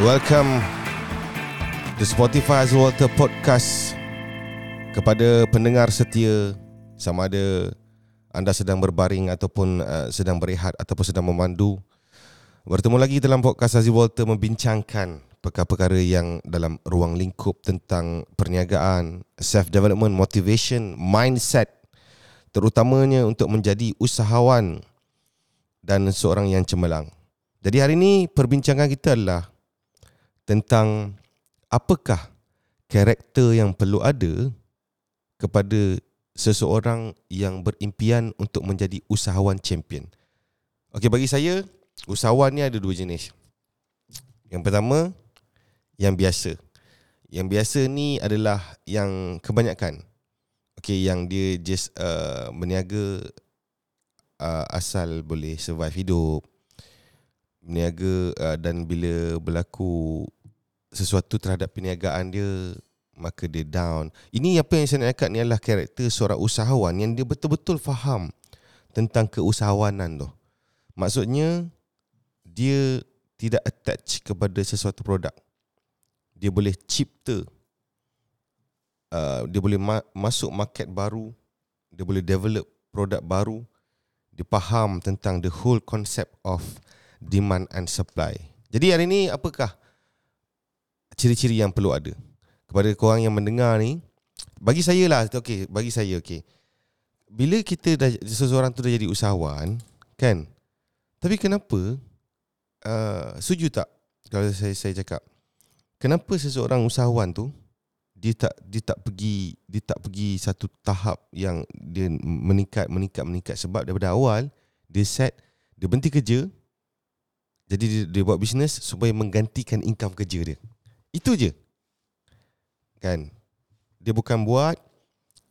Welcome to Spotify Walter Podcast kepada pendengar setia sama ada anda sedang berbaring ataupun uh, sedang berehat ataupun sedang memandu. Bertemu lagi dalam podcast Aziz Walter membincangkan perkara-perkara yang dalam ruang lingkup tentang perniagaan, self development, motivation, mindset terutamanya untuk menjadi usahawan dan seorang yang cemerlang. Jadi hari ini perbincangan kita adalah tentang apakah karakter yang perlu ada kepada seseorang yang berimpian untuk menjadi usahawan champion. Okey bagi saya usahawan ni ada dua jenis. Yang pertama yang biasa. Yang biasa ni adalah yang kebanyakan. Okey yang dia just uh, berniaga uh, asal boleh survive hidup berniaga uh, dan bila berlaku sesuatu terhadap perniagaan dia maka dia down. Ini apa yang saya nak cakap ni adalah karakter seorang usahawan yang dia betul-betul faham tentang keusahawanan tu. Maksudnya dia tidak attach kepada sesuatu produk. Dia boleh cipta uh, dia boleh ma- masuk market baru, dia boleh develop produk baru. Dia faham tentang the whole concept of demand and supply. Jadi hari ini apakah ciri-ciri yang perlu ada kepada korang yang mendengar ni? Bagi saya lah, okey, bagi saya okey. Bila kita dah seseorang tu dah jadi usahawan, kan? Tapi kenapa uh, setuju tak kalau saya saya cakap kenapa seseorang usahawan tu dia tak dia tak pergi dia tak pergi satu tahap yang dia meningkat meningkat meningkat sebab daripada awal dia set dia berhenti kerja jadi dia, dia buat bisnes supaya menggantikan income kerja dia. Itu je. Kan? Dia bukan buat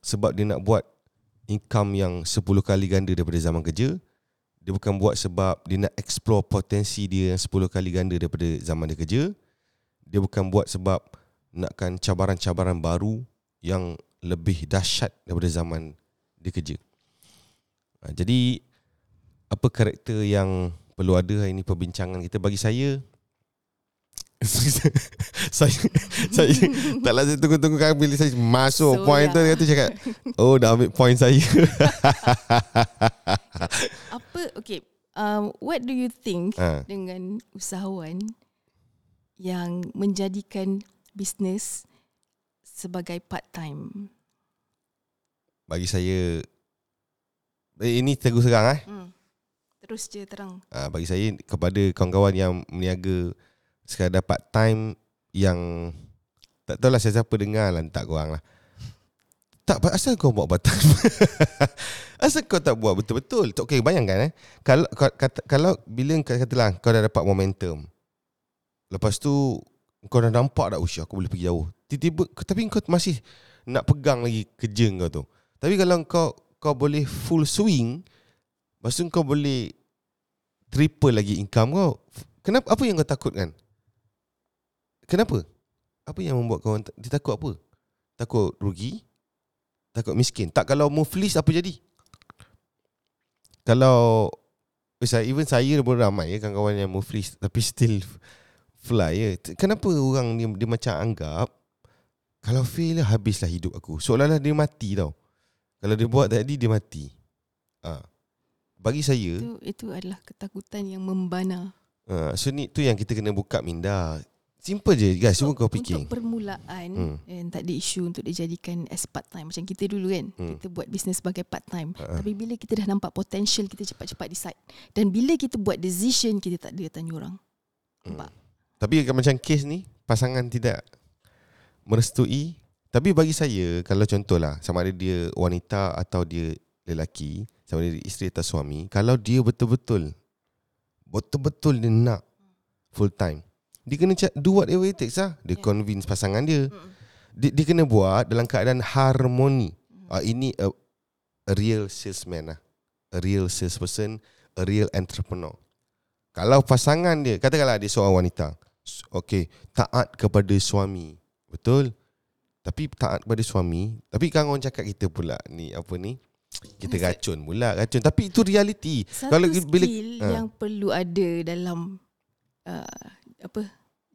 sebab dia nak buat income yang 10 kali ganda daripada zaman kerja. Dia bukan buat sebab dia nak explore potensi dia yang 10 kali ganda daripada zaman dia kerja. Dia bukan buat sebab nakkan cabaran-cabaran baru yang lebih dahsyat daripada zaman dia kerja. Ha, jadi apa karakter yang perlu ada hari ini perbincangan kita bagi saya saya saya tak lagi tunggu-tunggu kan bila saya masuk so, point ya. tu dia tu cakap oh dah ambil point saya apa okay um, what do you think ha. dengan usahawan yang menjadikan bisnes sebagai part time bagi saya eh, ini tegur serang eh hmm terus je terang. Uh, bagi saya kepada kawan-kawan yang meniaga sekadar part time yang tak tahu lah siapa dengar lah tak korang lah. Tak asal kau buat time. asal kau tak buat betul-betul. Okey bayangkan eh kalau kata, kalau bila katalah kau dah dapat momentum. Lepas tu kau dah nampak dah usia aku boleh pergi jauh. Tiba-tiba tapi kau masih nak pegang lagi kerja kau tu. Tapi kalau kau kau boleh full swing, Lepas tu kau boleh triple lagi income kau. Kenapa apa yang kau takutkan? Kenapa? Apa yang membuat kau dia takut apa? Takut rugi? Takut miskin? Tak kalau muflis apa jadi? Kalau saya even saya pun ramai ya kawan-kawan yang muflis tapi still fly ya. Kenapa orang dia, dia macam anggap kalau fail lah habislah hidup aku. Seolah-olah dia mati tau. Kalau dia buat tadi dia mati. Ah. Ha bagi saya itu itu adalah ketakutan yang membana. Uh, so ni tu yang kita kena buka minda. Simple je guys, semua kau fikir. Untuk permulaan hmm. and tak ada isu untuk dijadikan as part time macam kita dulu kan. Hmm. Kita buat bisnes sebagai part time. Uh-huh. Tapi bila kita dah nampak potential kita cepat-cepat decide. Dan bila kita buat decision kita tak ada tanya orang. Hmm. Tapi macam case ni pasangan tidak merestui. Tapi bagi saya kalau contohlah sama ada dia wanita atau dia lelaki sama ada isteri atau suami kalau dia betul-betul betul-betul dia nak full time dia kena do whatever it takes lah. Dia yeah. convince pasangan dia. dia dia kena buat dalam keadaan harmoni. Uh, ini a, a real salesman lah. A real salesperson a real entrepreneur. Kalau pasangan dia katakanlah dia seorang wanita. Okay taat kepada suami. Betul? Tapi taat kepada suami tapi kan orang cakap kita pula ni apa ni? Kita racun pula racun. Tapi itu realiti. Satu kalau skill bila, ha. yang perlu ada dalam uh, apa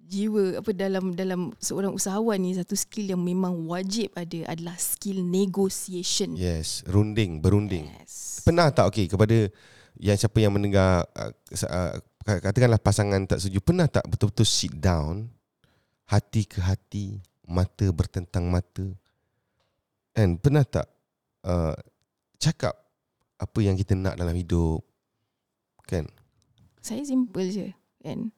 jiwa apa dalam dalam seorang usahawan ni satu skill yang memang wajib ada adalah skill negotiation. Yes, runding, berunding. Yes. Pernah tak okey kepada yang siapa yang mendengar uh, uh, katakanlah pasangan tak setuju, pernah tak betul-betul sit down hati ke hati, mata bertentang mata. And pernah tak uh, cakap apa yang kita nak dalam hidup? Kan? Saya simple je, kan?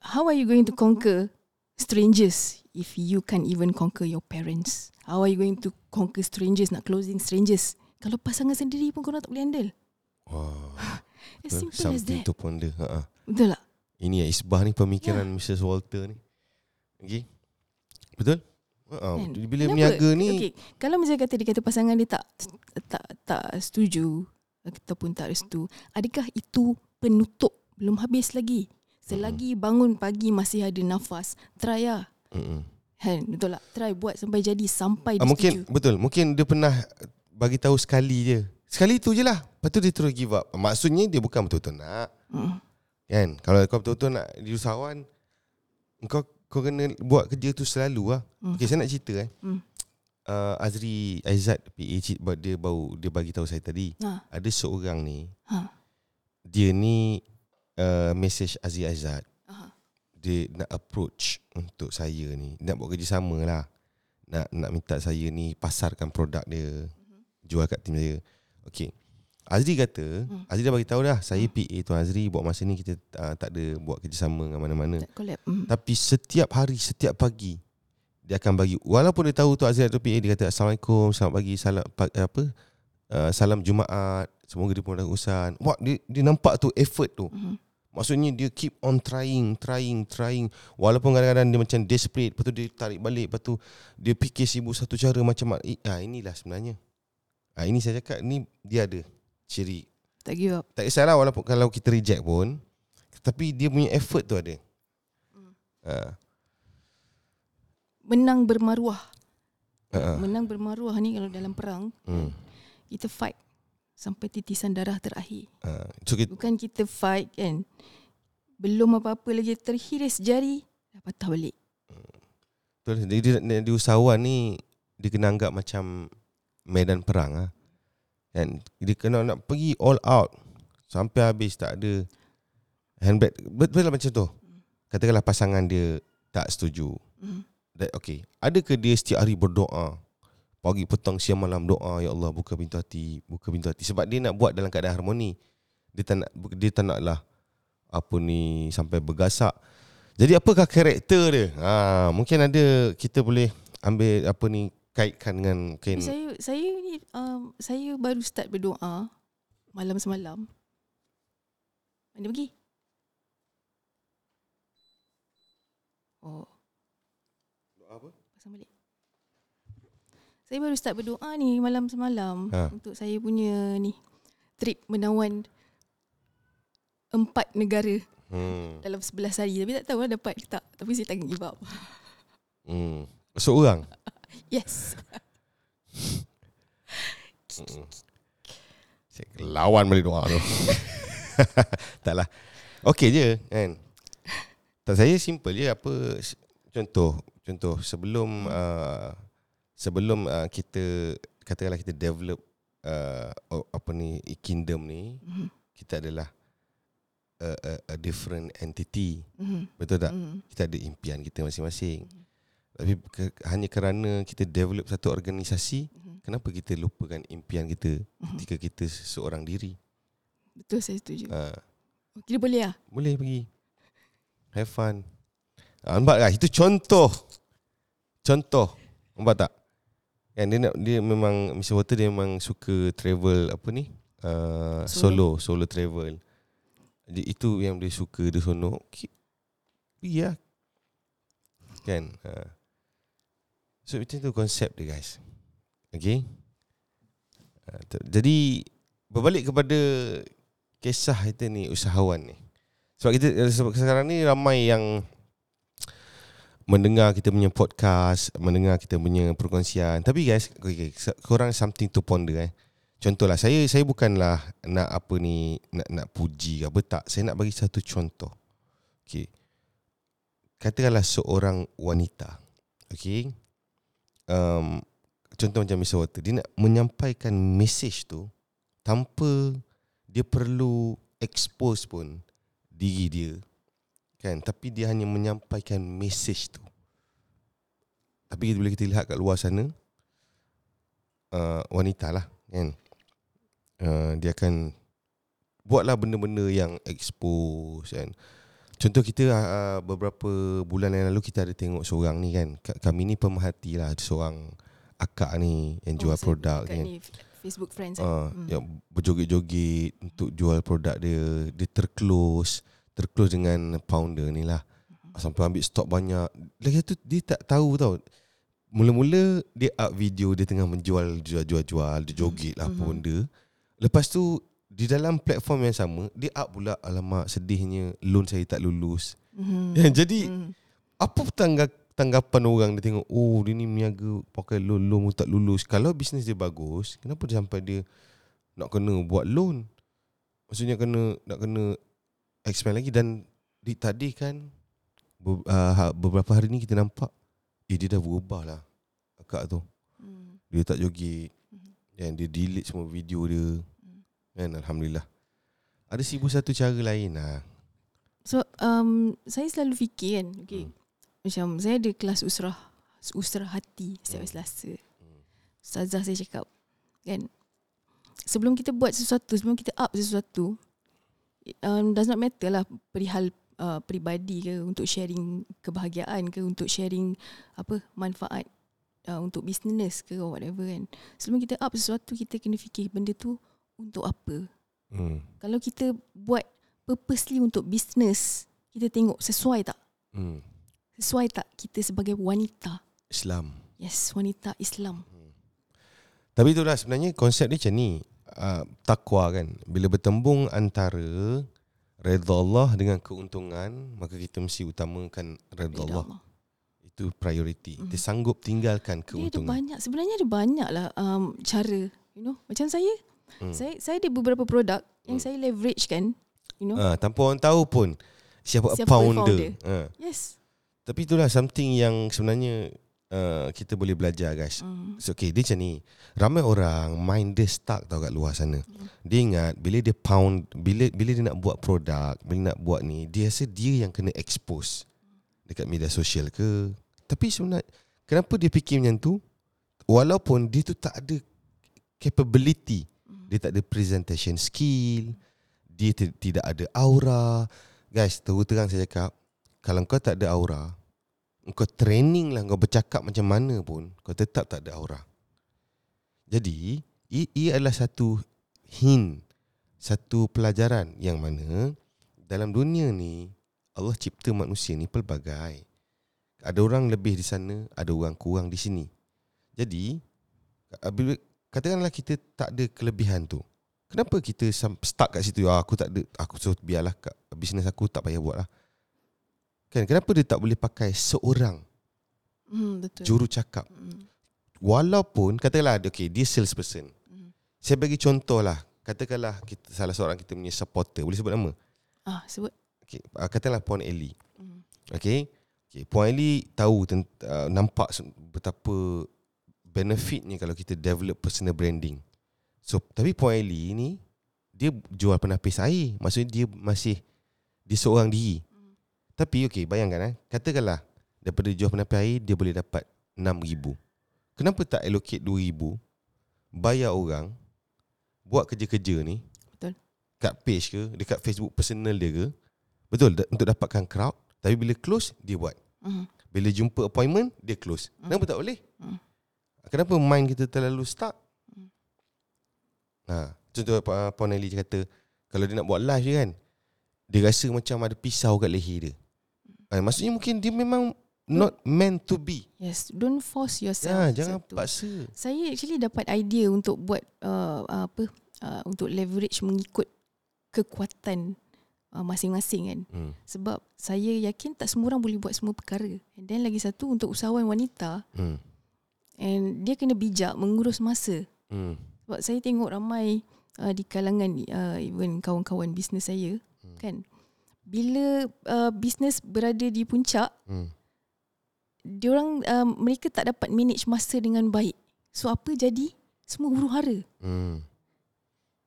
How are you going to conquer strangers if you can't even conquer your parents? How are you going to conquer strangers, nak closing strangers? Kalau pasangan sendiri pun kau tak boleh handle. Wow. As simple as Something that. to ponder. Ha-ha. Betul tak? Ini ya isbah ni pemikiran Ya. Mrs. Walter ni. Okay. Betul? Ha, Kan? bila Kenapa? berniaga ni okay. Kalau misalnya kata dia kata pasangan dia tak tak tak setuju ataupun tak restu, adakah itu penutup belum habis lagi? Selagi bangun pagi masih ada nafas, try lah. Mm-mm. Kan, betul tak? Try buat sampai jadi sampai Ah, dia mungkin setuju. betul. Mungkin dia pernah bagi tahu sekali je. Sekali tu je lah. Lepas tu dia terus give up. Maksudnya dia bukan betul-betul nak. Mm. Kan? Kalau kau betul-betul nak jadi usahawan, kau kau kena buat kerja tu selalu lah. Mm. Okay, saya nak cerita eh. Mm. Uh, Azri Aizat PA dia baru dia bagi tahu saya tadi. Ha. Ada seorang ni, Ha. dia ni uh, message Azri Aizat. Aha. dia nak approach untuk saya ni nak buat kerjasama lah nak nak minta saya ni pasarkan produk dia jual kat tim saya okey Azri kata Hmm. Azri dah bagi tahu dah saya PA Tuan Azri buat masa ni kita uh, tak ada buat kerjasama dengan mana-mana Tak collab. Mm. tapi setiap hari setiap pagi dia akan bagi walaupun dia tahu Tuan Azri atau PA dia kata assalamualaikum selamat pagi salam pa- apa uh, salam Jumaat semoga dia pun urusan wah dia dia nampak tu effort tu Mhm. Maksudnya dia keep on trying, trying, trying. Walaupun kadang-kadang dia macam desperate. Lepas tu dia tarik balik. Lepas tu dia fikir sibuk satu cara macam mana. Ah, inilah sebenarnya. Ah, ini saya cakap, ni dia ada ciri. Tak give up. Tak kisahlah walaupun kalau kita reject pun. Tapi dia punya effort tu ada. Ah, Menang bermaruah. ah, ah. Menang bermaruah ni kalau dalam perang, Hmm. kita fight sampai titisan darah terakhir. Ah, so kita, Bukan kita fight kan. Belum apa-apa lagi terhiris jari, dah patah balik. betul, dia, dia, dia, dia usahawan ni dia kena anggap macam medan perang ah. Kan dia kena nak pergi all out sampai habis tak ada handbrake. Betul lah macam tu. Katakanlah pasangan dia tak setuju. Mm. That okay. Adakah dia setiap hari berdoa? Pagi, petang, siang, malam doa ya Allah buka pintu hati, buka pintu hati sebab dia nak buat dalam keadaan harmoni. Dia tak nak dia tak naklah apa ni sampai bergasak. Jadi apakah karakter dia? Ha, mungkin ada kita boleh ambil apa ni kaitkan dengan mungkin Saya saya ni um, saya baru start berdoa malam semalam. Mana pergi? Oh, apa? pasang balik. Saya baru start berdoa ni malam semalam Ha. untuk saya punya ni trip menawan empat negara Hmm. dalam 11 hari tapi tak tahu lah dapat ke tak tapi saya takkan give up. Hmm. Seorang. Yes. Saya lawan balik doa tu. Taklah. Okey je kan. Tak saya simple je apa contoh contoh sebelum uh, sebelum uh, kita katakanlah kita develop uh, apa ni kingdom ni Mhm. kita adalah a, a, a different entity Mhm. betul tak Mhm. kita ada impian kita masing-masing tapi ke, hanya kerana kita develop satu organisasi Mhm. kenapa kita lupakan impian kita Mhm. ketika kita seorang diri Betul saya setuju. uh, Kita boleh lah. boleh pergi have fun uh, nampak tak itu contoh contoh nampak tak kan dia nak dia memang Mr. Water dia memang suka travel apa ni? Uh, solo. solo travel. Jadi itu yang dia suka dia Ki- pergi lah kan? Uh. so macam tu konsep dia guys. Okay? Uh, t- jadi berbalik kepada kisah kita ni usahawan ni. Sebab kita sebab sekarang ni ramai yang mendengar kita punya podcast, mendengar kita punya perkongsian. Tapi guys, okay, korang something to ponder eh. Contohlah saya saya bukanlah nak apa ni nak nak puji ke apa tak. Saya nak bagi satu contoh. Okey. katakanlah seorang wanita, okay, um, contoh macam Mr. Water, dia nak menyampaikan message tu tanpa dia perlu expose pun diri dia, kan? Tapi dia hanya menyampaikan message tu. Tapi bila kita lihat kat luar sana, uh, wanita lah, kan? Uh, dia akan buatlah benda-benda yang expose kan. Contoh kita uh, beberapa bulan yang lalu kita ada tengok seorang ni kan. Kami ni pemerhati lah seorang akak ni yang jual oh, produk kan. Ni Facebook friends uh, hmm. Yang berjoget-joget untuk jual produk dia. Dia terclose. Terclose dengan founder ni lah. Hmm. Sampai ambil stok banyak. Lagi tu dia tak tahu tau. Mula-mula dia up video dia tengah menjual jual-jual-jual. Dia joget lah hmm. apa benda. Lepas tu di dalam platform yang sama dia up pula alamak sedihnya loan saya tak lulus. Mm-hmm. Ya, jadi mm. apa tanggap tanggapan orang dia tengok oh dia ni meniaga pakai loan loan tak lulus. Kalau bisnes dia bagus, kenapa dia sampai dia nak kena buat loan? Maksudnya kena nak kena expand lagi dan di tadi kan uh, beberapa hari ni kita nampak eh dia dah berubah lah akak tu. Mm. Dia tak joget. Dan dia delete semua video dia. Kan Alhamdulillah Ada sibu satu cara lain lah So um, Saya selalu fikir kan okay. Hmm. Macam saya ada kelas usrah Usrah hati Setiap hmm. Selasa hmm. Ustazah saya cakap Kan Sebelum kita buat sesuatu Sebelum kita up sesuatu um, Does not matter lah Perihal uh, Peribadi ke Untuk sharing Kebahagiaan ke Untuk sharing Apa Manfaat uh, Untuk business ke Or whatever kan Sebelum kita up sesuatu Kita kena fikir Benda tu untuk apa? Hmm. Kalau kita buat purposely untuk business, kita tengok sesuai tak? Hmm. Sesuai tak kita sebagai wanita? Islam. Yes, wanita Islam. Hmm. Tapi itulah sebenarnya konsep dia macam ni. Uh, takwa kan. Bila bertembung antara redha Allah dengan keuntungan, maka kita mesti utamakan redha Allah. Allah. Itu priority. Hmm. Kita sanggup tinggalkan keuntungan. Dia ada banyak. Sebenarnya ada banyak lah um, cara. You know, macam saya, Hmm. Saya saya ada beberapa produk yang hmm. saya leverage kan, you know. Ah, tanpa orang tahu pun siapa, siapa founder. founder. Ah. Yes. Tapi itulah something yang sebenarnya uh, kita boleh belajar guys. Mm. So, okay, dia macam ni. Ramai orang mind dia stuck tau kat luar sana. Mm. Dia ingat bila dia pound, bila bila dia nak buat produk, bila nak buat ni, dia rasa dia yang kena expose dekat media sosial ke. Tapi sebenarnya, kenapa dia fikir macam tu? Walaupun dia tu tak ada capability dia tak ada presentation skill dia t- tidak ada aura guys terus terang saya cakap kalau kau tak ada aura kau training lah kau bercakap macam mana pun kau tetap tak ada aura jadi ia adalah satu hint satu pelajaran yang mana dalam dunia ni Allah cipta manusia ni pelbagai ada orang lebih di sana ada orang kurang di sini jadi katakanlah kita tak ada kelebihan tu. Kenapa kita stuck kat situ? Ah, aku tak ada, aku so biarlah kat bisnes aku tak payah buat lah. Kan, kenapa dia tak boleh pakai seorang mm, betul. juru cakap? Mm. Walaupun, katakanlah, okay, dia salesperson. Mm. Saya bagi contoh lah. Katakanlah kita, salah seorang kita punya supporter. Boleh sebut nama? Ah, sebut. Okay, uh, katakanlah Puan Eli. Mm. Okay. okay. Puan Eli tahu, uh, nampak betapa benefitnya kalau kita develop personal branding. So, tapi Puan Eli ni dia jual penapis air. Maksudnya dia masih dia seorang diri. Tapi okey, bayangkan eh, katakanlah daripada jual penapis air dia boleh dapat 6000. Kenapa tak allocate 2000 bayar orang buat kerja-kerja ni? Betul. Kat page ke, dekat Facebook personal dia ke? Betul untuk dapatkan crowd, tapi bila close dia buat. Uh-huh. Bila jumpa appointment dia close. Uh-huh. Kenapa tak boleh? Uh-huh. Kenapa mind kita terlalu stuck? Hmm. Ha, contoh Puan Nelly kata kalau dia nak buat live je kan dia rasa macam ada pisau kat leher dia. Ha, maksudnya mungkin dia memang not meant to be. Yes, don't force yourself. Ya, jangan satu. paksa. Saya actually dapat idea untuk buat uh, apa uh, untuk leverage mengikut kekuatan uh, masing-masing kan. Hmm. Sebab saya yakin tak semua orang boleh buat semua perkara. And then lagi satu untuk usahawan wanita, hmm. And dia kena bijak mengurus masa. Hmm. Sebab saya tengok ramai uh, di kalangan uh, even kawan-kawan bisnes saya hmm. kan bila uh, bisnes berada di puncak, Hmm. diorang uh, mereka tak dapat manage masa dengan baik. So apa jadi? Semua huru hara. Hmm.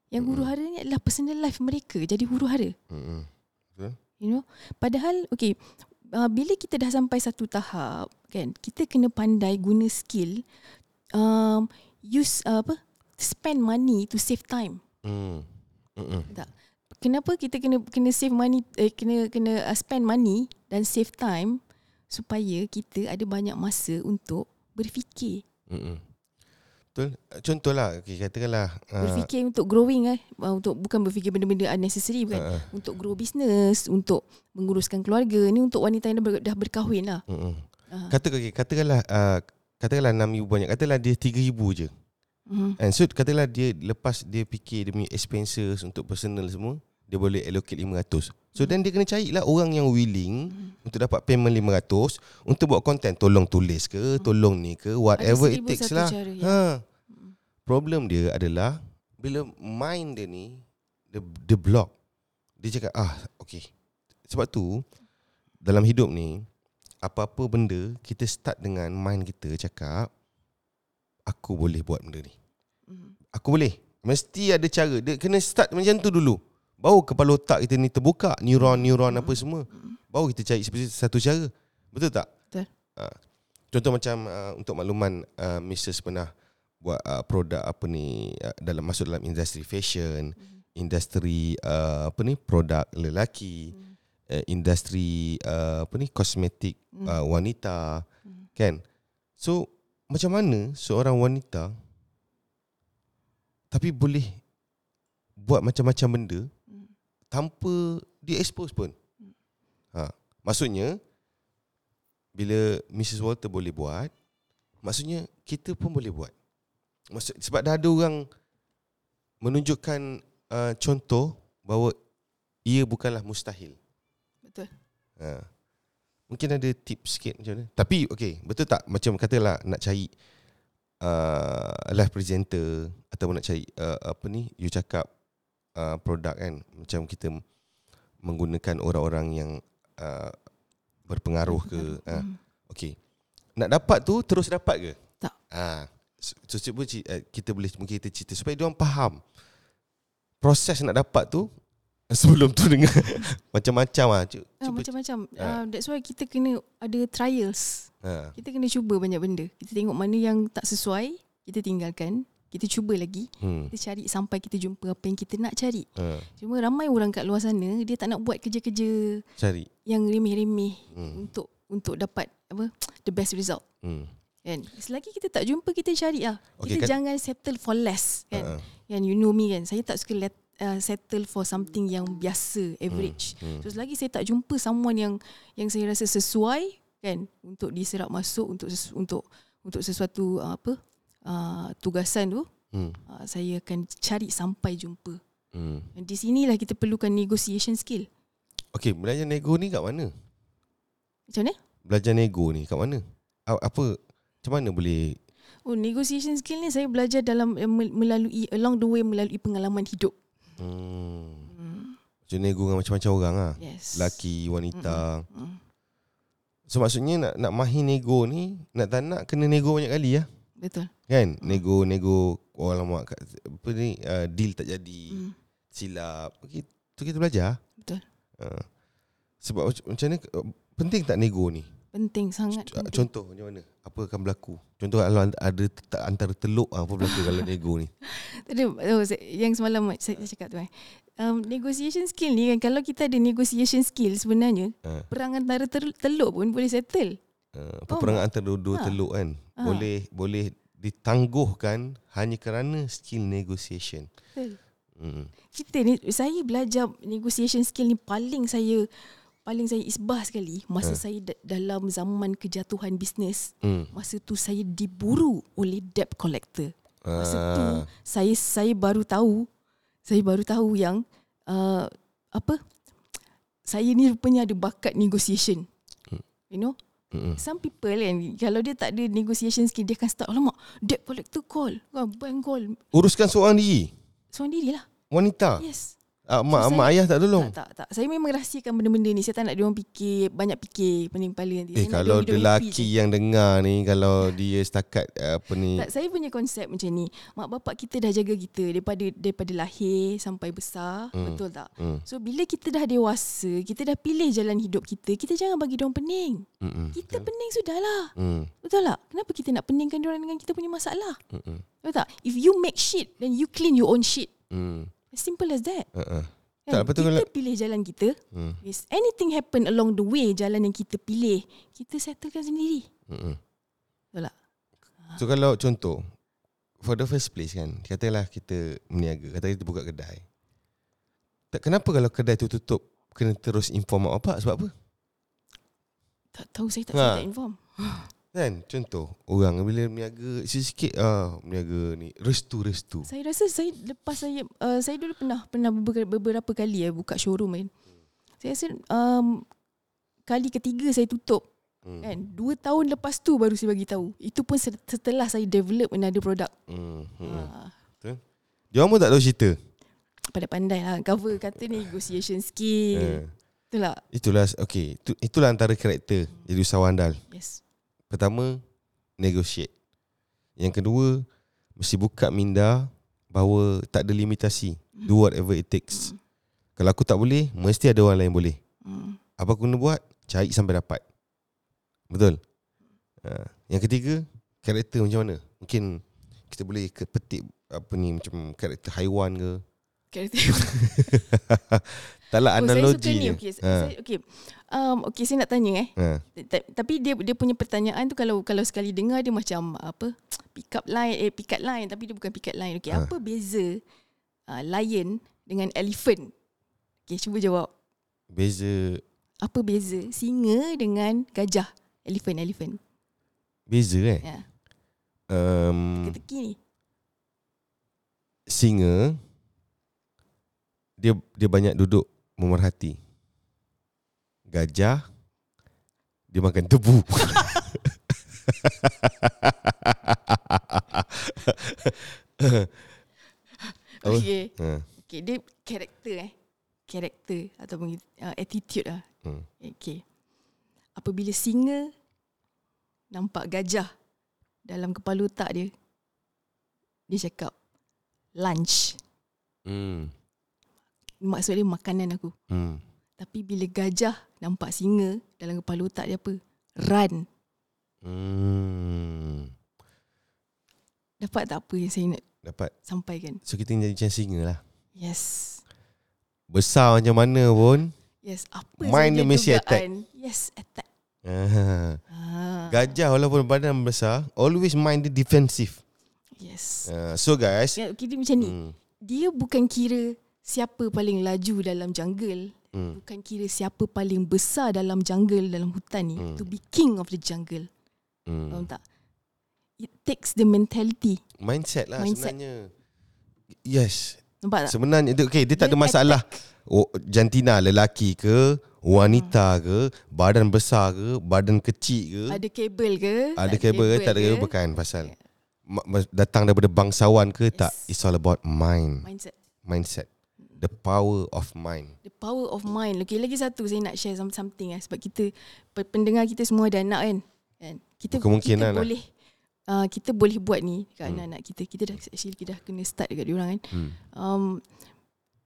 Yang huru hara ni adalah personal life mereka jadi huru hara. Hmm. Betul? You know, padahal okay, uh, bila kita dah sampai satu tahap kan, kita kena pandai guna skill um, use uh, apa? spend money to save time. Hmm. Hmm. Tak. Kenapa kita kena kena save money eh, kena kena uh, spend money dan save time supaya kita ada banyak masa untuk berfikir. Hmm. Betul. Contohlah, okay, katakanlah uh, Berfikir untuk growing eh uh, untuk bukan berfikir benda-benda unnecessary bukan uh, untuk grow business, untuk menguruskan keluarga. Ni untuk wanita yang dah, ber, dah berkahwin lah. hmm. Ah. Kata okay, katakanlah uh, katakanlah 6000 banyak. Katakanlah dia 3000 je. Mm. And so katakanlah dia lepas dia fikir punya expenses untuk personal semua, dia boleh allocate 500. So then dia kena carilah orang yang willing untuk dapat payment 500 untuk buat content. Tolong tulis ke, tolong ni ke, whatever it takes lah. cara, ya. Ha. Problem dia adalah bila mind dia ni dia, dia block. Dia cakap ah okay. Sebab tu dalam hidup ni apa-apa benda kita start dengan mind kita cakap aku boleh buat benda ni. Mm. Aku boleh. Mesti ada cara. Dia kena start macam tu dulu. Baru kepala otak kita ni terbuka, neuron-neuron apa semua. Baru kita cari satu cara. Betul tak? Betul. Ha. Contoh macam uh, untuk makluman uh, Mrs pernah buat uh, produk apa ni uh, dalam masuk dalam industri fashion, industri uh, apa ni produk lelaki, uh, industri uh, apa ni kosmetik uh, wanita, kan? So macam mana seorang wanita tapi boleh buat macam-macam benda tanpa dia expose pun. Ha, maksudnya bila Mrs Walter boleh buat, maksudnya kita pun boleh buat. Maksud sebab dah ada orang menunjukkan uh, contoh bahawa ia bukanlah mustahil. Betul. Ha. Mungkin ada tips sikit macam mana. Tapi okay, betul tak macam katalah nak cari uh, live presenter ataupun nak cari uh, apa ni you cakap uh, produk kan macam kita menggunakan orang-orang yang uh, berpengaruh ke uh, Mm. okay. Nak dapat tu terus dapat ke? Tak. Ah, so, so, ci- uh, kita boleh mungkin kita cerita supaya dia orang faham proses nak dapat tu sebelum tu dengan macam-macam ah. Cu- Ah, Cuba macam-macam. Ah. Uh, that's why kita kena ada trials. ha. Kita kena cuba banyak benda. Kita tengok mana yang tak sesuai, kita tinggalkan. Kita cuba lagi. Hmm. Kita cari sampai kita jumpa apa yang kita nak cari. Ha. Cuma ramai orang kat luar sana, dia tak nak buat kerja-kerja Cari. yang remeh-remeh Hmm. untuk untuk dapat apa the best result. Hmm. Kan? Selagi kita tak jumpa, kita cari lah. Okay, kita kan- jangan settle for less. Kan? Ha. Kan you know me kan. Saya tak suka let, uh, settle for something yang biasa, average. Hmm. So selagi saya tak jumpa someone yang yang saya rasa sesuai kan untuk diserap masuk untuk untuk untuk sesuatu uh, apa uh, tugasan tu, Hmm. uh, saya akan cari sampai jumpa. Hmm. Dan di sinilah kita perlukan negotiation skill. Okay, belajar nego ni kat mana? Macam mana? Belajar nego ni kat mana? A- Apa? Macam mana boleh? Oh, negotiation skill ni saya belajar dalam eh, mel- melalui along the way melalui pengalaman hidup. Hmm. Hmm. Macam nego dengan macam-macam orang ah. Yes. Lelaki, wanita. Mm. So maksudnya nak nak mahir nego ni, nak tak nak kena nego banyak kali ya. Betul. Kan? Nego nego oh lama apa ni uh, deal tak jadi. Mm. Silap. Okay, tu kita belajar. Betul. Uh, sebab macam- mana uh, penting tak nego ni? Penting sangat. C- penting. Contoh macam mana? Apa akan berlaku? Contoh kalau ada antara teluk ah, apa berlaku kalau nego ni? Tadi oh, yang semalam saya, cakap tu eh. Um, negotiation skill ni kan kalau kita ada negotiation skill sebenarnya Ha. perang antara teluk pun boleh settle. Uh, peperangan antara dua Ha. teluk kan Ha. boleh boleh ditangguhkan hanya kerana skill negotiation. Betul. Hmm. Kita ni saya belajar negotiation skill ni paling saya paling saya isbah sekali masa Ha. saya da- dalam zaman kejatuhan bisnes. Hmm. Masa tu saya diburu oleh debt collector. Masa Ah. tu saya saya baru tahu saya baru tahu yang uh, apa saya ni rupanya ada bakat negotiation. You know? Mm-mm. Some people kan kalau dia tak ada negotiation skill dia akan start alamak debt collector call, bank call. Uruskan seorang diri. Seorang diri lah. Wanita. Yes. Ah, mak, So, mak saya- ayah tak tolong. Tak, tak, tak. Saya memang rahsiakan benda-benda ni. Saya tak nak dia orang fikir, banyak fikir pening kepala nanti. Eh Saya kalau diorang happy lelaki je. yang dengar ni kalau dia setakat eh, apa ni Tak, saya punya konsep macam ni. Mak bapak kita dah jaga kita daripada daripada lahir sampai besar, Hmm. betul tak? Hmm. So bila kita dah dewasa, kita dah pilih jalan hidup kita, kita jangan bagi dia orang pening. Mm-mm. Kita pening sudahlah. Hmm. Betul tak? Kenapa kita nak peningkan dia orang dengan kita punya masalah? Mm-mm. Betul tak? If you make shit, then you clean your own shit. Hmm. As simple as that. Uh-uh. Kan? Tak, betul kita kalau- pilih jalan kita. Hmm. If anything happen along the way, jalan yang kita pilih, kita settlekan sendiri. Mm-mm. Betul tak? So kalau contoh For the first place kan Katalah kita meniaga Katalah kita buka kedai tak, Kenapa kalau kedai tu tutup Kena terus inform mak bapak Sebab apa? Tak tahu saya tak, Ha. saya tak inform. Kan contoh Orang bila meniaga Sikit-sikit ah, Meniaga ni Restu-restu Saya rasa saya lepas saya uh, saya dulu pernah pernah beberapa, beberapa kali ya buka showroom kan. Saya rasa um, kali ketiga saya tutup hmm. kan. Dua tahun lepas tu baru saya bagi tahu. Itu pun se- setelah saya develop another product. Hmm. Hmm. Ha. Dia orang pun tak tahu cerita Pandai-pandai lah. Cover kata negotiation skill. Tak? Itulah Okay itu, Itulah antara karakter Jadi usahawan andal Yes. Pertama Negotiate. Yang kedua Mesti buka minda Bahawa tak ada limitasi. Do whatever it takes. Kalau aku tak boleh Mesti ada orang lain boleh. Hmm. Apa aku kena buat? Cari sampai dapat. Betul? Ha. Yang ketiga Karakter macam mana? Mungkin Kita boleh ke petik Apa ni Macam karakter haiwan ke Karakter. Taklah Oh, saya suka analogi ni. Okay. ha. Saya, okay. Um, okay, saya nak tanya eh. Ha. Ta- Tapi dia dia punya pertanyaan tu kalau kalau sekali dengar dia macam apa pick up line eh pick up line tapi dia bukan pick up line. Okey, Ha. apa beza uh, lion dengan elephant? Okey, cuba jawab. Beza Apa beza singa dengan gajah? Elephant, elephant. Beza eh Ya. um, Teki-teki ni. Singa Dia dia banyak duduk Memerhati Gajah Dia makan tebu? Okey. ha. Okey, dia karakter eh. Karakter ataupun uh, attitude lah. hmm. Okey. Apabila singa nampak gajah dalam kepala otak dia, dia cakap lunch. Hmm. Maksud dia makanan aku. Hmm. Tapi bila gajah nampak singa dalam kepala otak dia apa? Run. Hmm. Dapat tak apa yang saya nak Dapat sampaikan? So kita jadi macam singa lah Yes. Besar macam mana pun Yes. Apa Mind dia mesti dugaan. Yes, attack. ah. Ah, Gajah walaupun badan besar Always mind dia defensive yes. uh, So guys Ya, dia macam ni. hmm. Dia bukan kira siapa paling laju dalam jungle. Hmm. Bukan kira siapa paling besar dalam jungle, dalam hutan ni. Hmm. To be king of the jungle. Hmm. Faham tak? It takes the mentality. Mindset lah Mindset. sebenarnya Yes Nampak tak? Sebenarnya itu okay, dia tak Dia ada masalah oh, Jantina lelaki ke Wanita Hmm. ke Badan besar ke Badan kecil ke Ada kabel ke? Ada kabel ke Tak ada kabel Bukan pasal ma- Datang daripada bangsawan ke Tak Yes. It's all about mind Mindset. Mindset The power of mind The power of mind. Okay, lagi satu saya nak share some- something lah. Sebab kita, pe- pendengar kita semua ada anak kan? kan? Kita, kita lah. boleh uh, kita boleh buat ni dekat Hmm. anak-anak kita. Kita dah actually kita dah kena start dekat diorang kan. hmm. Um,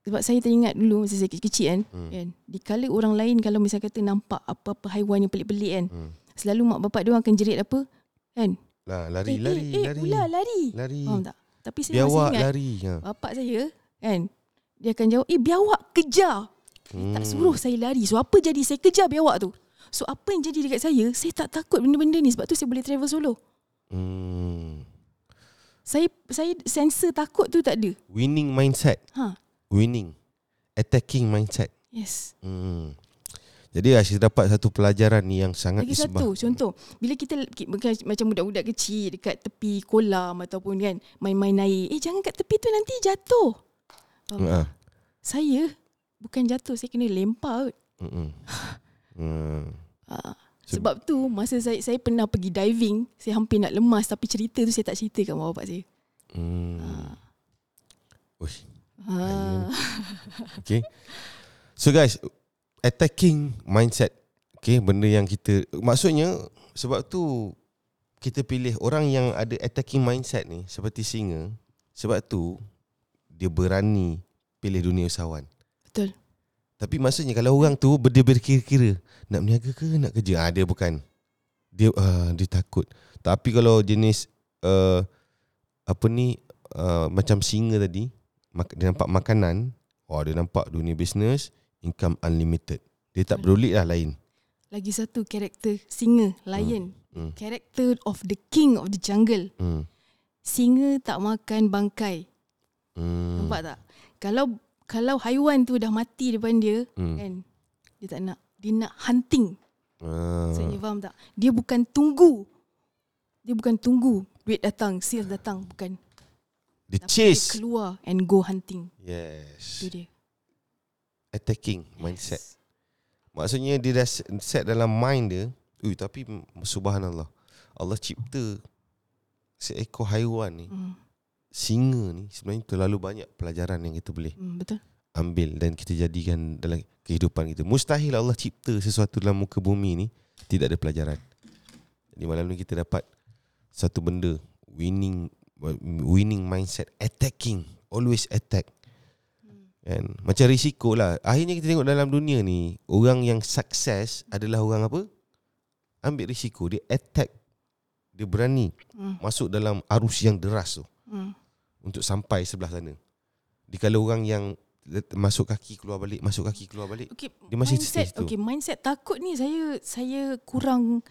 sebab saya teringat dulu masa saya kecil-kecil kan, Hmm. kan. Di kala orang lain kalau misalnya kata nampak apa-apa haiwan yang pelik-pelik kan. Hmm. Selalu mak bapak dia akan jerit apa? Kan? lah, Lari eh, Lari eh, eh, Lari ular lari. Lari Faham tak? Tapi saya masih Biawak ingat lari ha. bapak saya kan dia akan jawab, "Eh, biawak kejar." hmm. Tak suruh saya lari. So apa jadi saya kejar biawak tu. So apa yang jadi dekat saya, saya tak takut benda-benda ni sebab tu saya boleh travel solo. hmm. Saya saya sensor takut tu tak ada. Winning mindset Ha. Winning Attacking mindset Yes. hmm. Jadi Asyik dapat satu pelajaran ni Yang sangat Lagi isbah satu contoh, bila kita macam budak-budak kecil dekat tepi kolam ataupun kan main-main air, eh jangan kat tepi tu nanti jatuh. Tak? Ha. Saya bukan jatuh, saya kena lempar. kot. Hmm. So- Sebab tu masa saya saya pernah pergi diving, saya hampir nak lemas tapi cerita tu saya tak cerita kat mak bapak saya. Hmm. Uish, Ah. Okay. So guys, attacking mindset. Okay, benda yang kita maksudnya sebab tu kita pilih orang yang ada attacking mindset ni seperti singa. Sebab tu dia berani pilih dunia usahawan. Betul. Tapi maksudnya kalau orang tu dia berkira-kira nak berniaga ke nak kerja, ah dia bukan. Dia uh, dia takut. Tapi kalau jenis uh, apa ni uh, macam singa tadi, dia nampak makanan, oh dia nampak dunia bisnes, income unlimited. Dia tak peduli lah lain. Lagi satu karakter singa, lion. Hmm. Karakter of the king of the jungle. Hmm. Singa tak makan bangkai. Hmm. Nampak tak? Kalau kalau haiwan tu dah mati depan dia, Hmm. kan? Dia tak nak. Dia nak hunting. Ah. Maksudnya faham tak? Dia bukan tunggu. Dia bukan tunggu duit datang, sales datang. Bukan. Dia Tapi dia chase. keluar and go hunting. Yes. Itu dia. Attacking mindset. Maksudnya dia dah set dalam mind dia Ui, tapi subhanallah Allah cipta seekor haiwan ni Hmm. Singa ni sebenarnya terlalu banyak pelajaran yang kita boleh Hmm, betul. ambil Dan kita jadikan dalam kehidupan kita. Mustahil Allah cipta sesuatu dalam muka bumi ni Tidak ada pelajaran. Jadi malam ni kita dapat Satu benda Winning Winning mindset Attacking Always attack. Kan? Macam risiko lah. Akhirnya kita tengok dalam dunia ni orang yang sukses adalah orang apa? Ambil risiko dia attack dia berani Hmm. masuk dalam arus yang deras tu. Hmm. Untuk sampai sebelah sana dikala orang yang masuk kaki keluar balik masuk kaki keluar balik Okay, Dia masih mindset, stay situ. okay, mindset takut ni saya saya kurang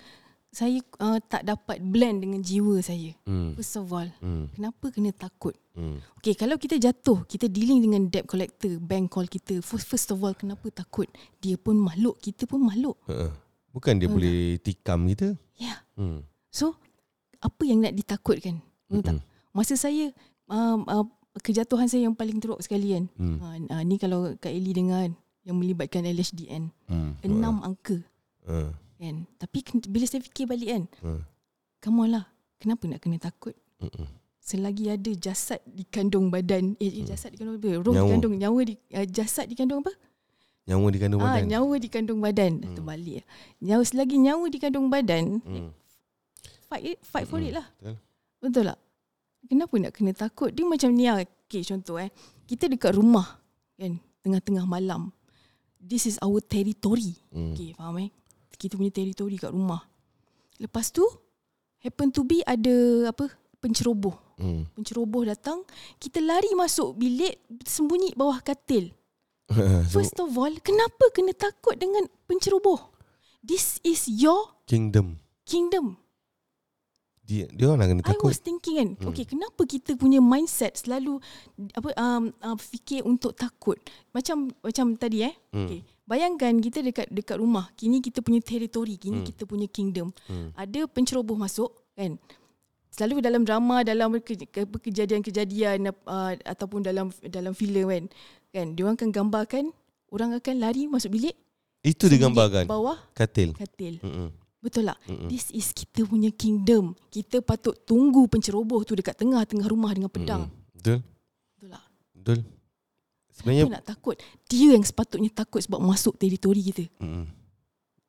saya uh, tak dapat blend dengan jiwa saya. hmm First of all, hmm kenapa kena takut? hmm Okay, kalau kita jatuh, kita dealing dengan debt collector, bank call kita. First, first of all, kenapa takut? Dia pun makhluk, kita pun makhluk. uh-uh. bukan dia Betul boleh tikam kita Ya. Yeah. hmm So, apa yang nak ditakutkan? Betul tak? Masa saya, um, uh, kejatuhan saya yang paling teruk sekali kan. hmm Uh, uh, ni kalau Kak Eli dengar kan, yang melibatkan LHDN. hmm Enam angka. uh, kan tapi bila saya fikir balik kan uh, come on lah kenapa nak kena takut uh-uh. selagi ada jasad di kandung badan eh, eh jasad di kandung apa roh Nyawa. di kandung nyawa di uh, jasad di kandung apa nyawa di kandung ah badan nyawa di kandung badan hmm. terbalik nyawa selagi nyawa di kandung badan hmm fight it, fight for Mm-mm. it lah Betul. betul tak kenapa nak kena takut dia macam ni lah okay, contoh eh kita dekat rumah kan tengah-tengah malam this is our territory hmm Okay, faham eh? Kita punya teritori kat rumah. Lepas tu, happen to be ada apa penceroboh. hmm Penceroboh datang, kita lari masuk bilik, sembunyi bawah katil. First of all, kenapa kena takut dengan penceroboh? This is your kingdom kingdom. Dia dia orang nak kena I takut was thinking kan, Hmm. okay, kenapa kita punya mindset selalu apa um, uh, fikir untuk takut? Macam macam tadi eh. Hmm. Okay. Bayangkan kita dekat dekat rumah, kini kita punya teritori, kini Hmm. kita punya kingdom. Hmm. Ada penceroboh masuk kan. Selalu dalam drama, dalam ke- ke- kejadian-kejadian uh, ataupun dalam dalam filem kan. Kan, dia orang akan gambarkan orang akan lari masuk bilik, itu digambarkan bawah katil katil. hmm Betul tak? Mm-mm. This is kita punya kingdom. Kita patut tunggu penceroboh tu dekat tengah-tengah rumah dengan pedang. Mm-mm. betul Betul tak? betul Kenapa sebenarnya nak takut? Dia yang sepatutnya takut sebab masuk teritori kita. mm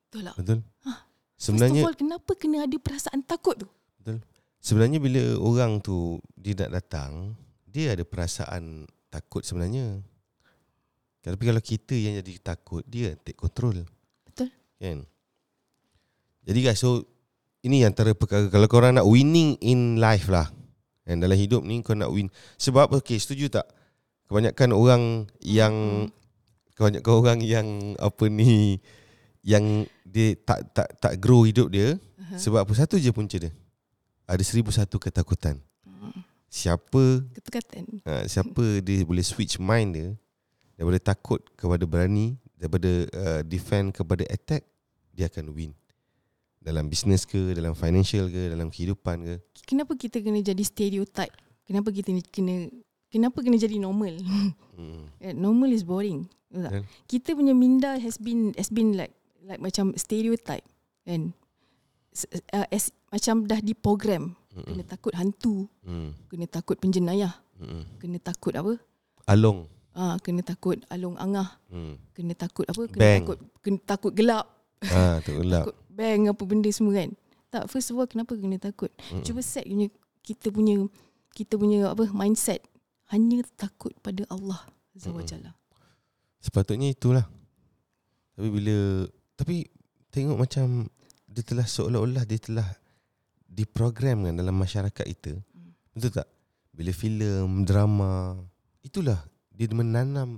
Betul tak? betul Ha. sebenarnya First of all, kenapa kena ada perasaan takut tu? Sebenarnya bila orang tu dia nak datang, dia ada perasaan takut sebenarnya. Tapi kalau kita yang jadi takut, dia take control. Betul. Kan? Jadi guys, so ini antara perkara kalau korang nak winning in life lah. Dan dalam hidup ni kau nak win. Sebab okay, setuju tak? Kebanyakan orang yang kebanyakan orang yang apa ni yang dia tak tak tak grow hidup dia Uh-huh. sebab apa satu je punca dia. Ada seribu satu ketakutan. Siapa Ketekatan. ha, siapa dia boleh switch mind dia daripada takut kepada berani, daripada uh, defend kepada attack, dia akan win. Dalam bisnes ke, dalam financial ke, dalam kehidupan ke. Kenapa kita kena jadi stereotype? Kenapa kita kena kenapa kena jadi normal? Hmm. Eh, normal is boring. Betul. Kita punya minda has been has been like like macam stereotype kan. Uh, as, macam dah diprogram. Kena takut hantu, Hmm. kena takut penjenayah, Hmm. kena takut apa? along. Ah, kena takut alung angah. Hmm. Kena takut apa? Kena Bang. takut kena takut gelap. Ah, tu gelap. Takut bang apa benda semua kan. Tak first of all kenapa kena takut? Mm-mm. Cuba set punya kita punya kita punya apa mindset hanya takut pada Allah Azza. Sepatutnya itulah. Tapi bila tapi tengok macam dia telah seolah-olah dia telah diprogramkan dalam masyarakat kita. Hmm. Betul tak? Bila filem, drama, itulah dia menanam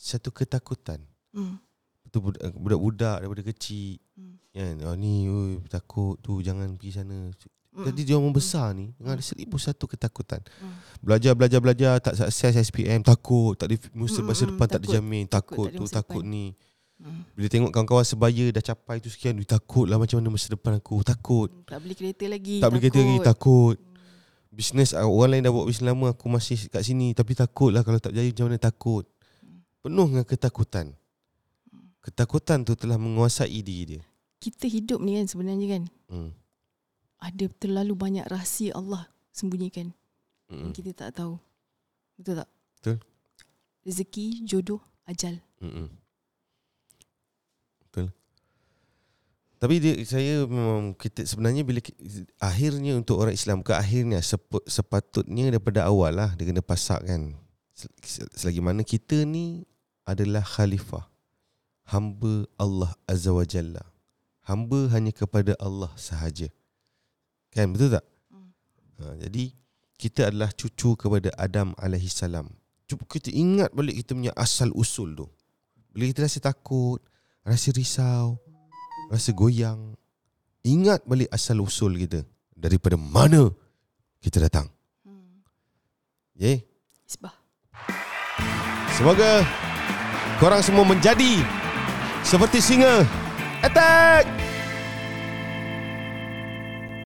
satu ketakutan. Hmm. Betul eh, budak-budak daripada kecil Hmm. Kan. Oh ni oi, takut tu jangan pergi sana. Mm. Jadi dia orang besar ni dengan ada seribu satu ketakutan. Hmm. Belajar belajar belajar tak sukses SPM takut, tak ada masa Mm, masa mm, depan tak takut. dijamin, Takut, takut, tak ada tu takut depan. ni. Bila tengok kawan-kawan sebaya dah capai tu sekian, takut lah macam mana masa depan aku, takut. Tak beli kereta lagi. Tak boleh kereta lagi, takut. Bisnes ah, orang lain dah buat bisnes lama, aku masih kat sini tapi takut lah kalau tak berjaya macam mana takut. Penuh dengan ketakutan. Ketakutan tu telah menguasai diri dia. Kita hidup ni kan sebenarnya kan Hmm. ada terlalu banyak rahsia Allah sembunyikan Mm-mm. yang kita tak tahu. Betul tak? Betul. Rezeki, jodoh, ajal. Mm-mm. Betul. Tapi dia saya memang kita sebenarnya bila akhirnya untuk orang Islam ke akhirnya sep- sepatutnya daripada awal lah dia kena pasak kan. Sel- Selagi mana kita ni adalah khalifah. Hamba Allah Azza wa Jalla. Hamba hanya kepada Allah sahaja. Kan betul tak? Hmm. Ha, jadi kita adalah cucu kepada Adam alaihi salam. Cuba kita ingat balik kita punya asal usul tu. Bila kita rasa takut, rasa risau, rasa goyang, ingat balik asal usul kita. Daripada mana kita datang. Hmm. Yeah. Isbah. Semoga korang semua menjadi seperti singa. Attack!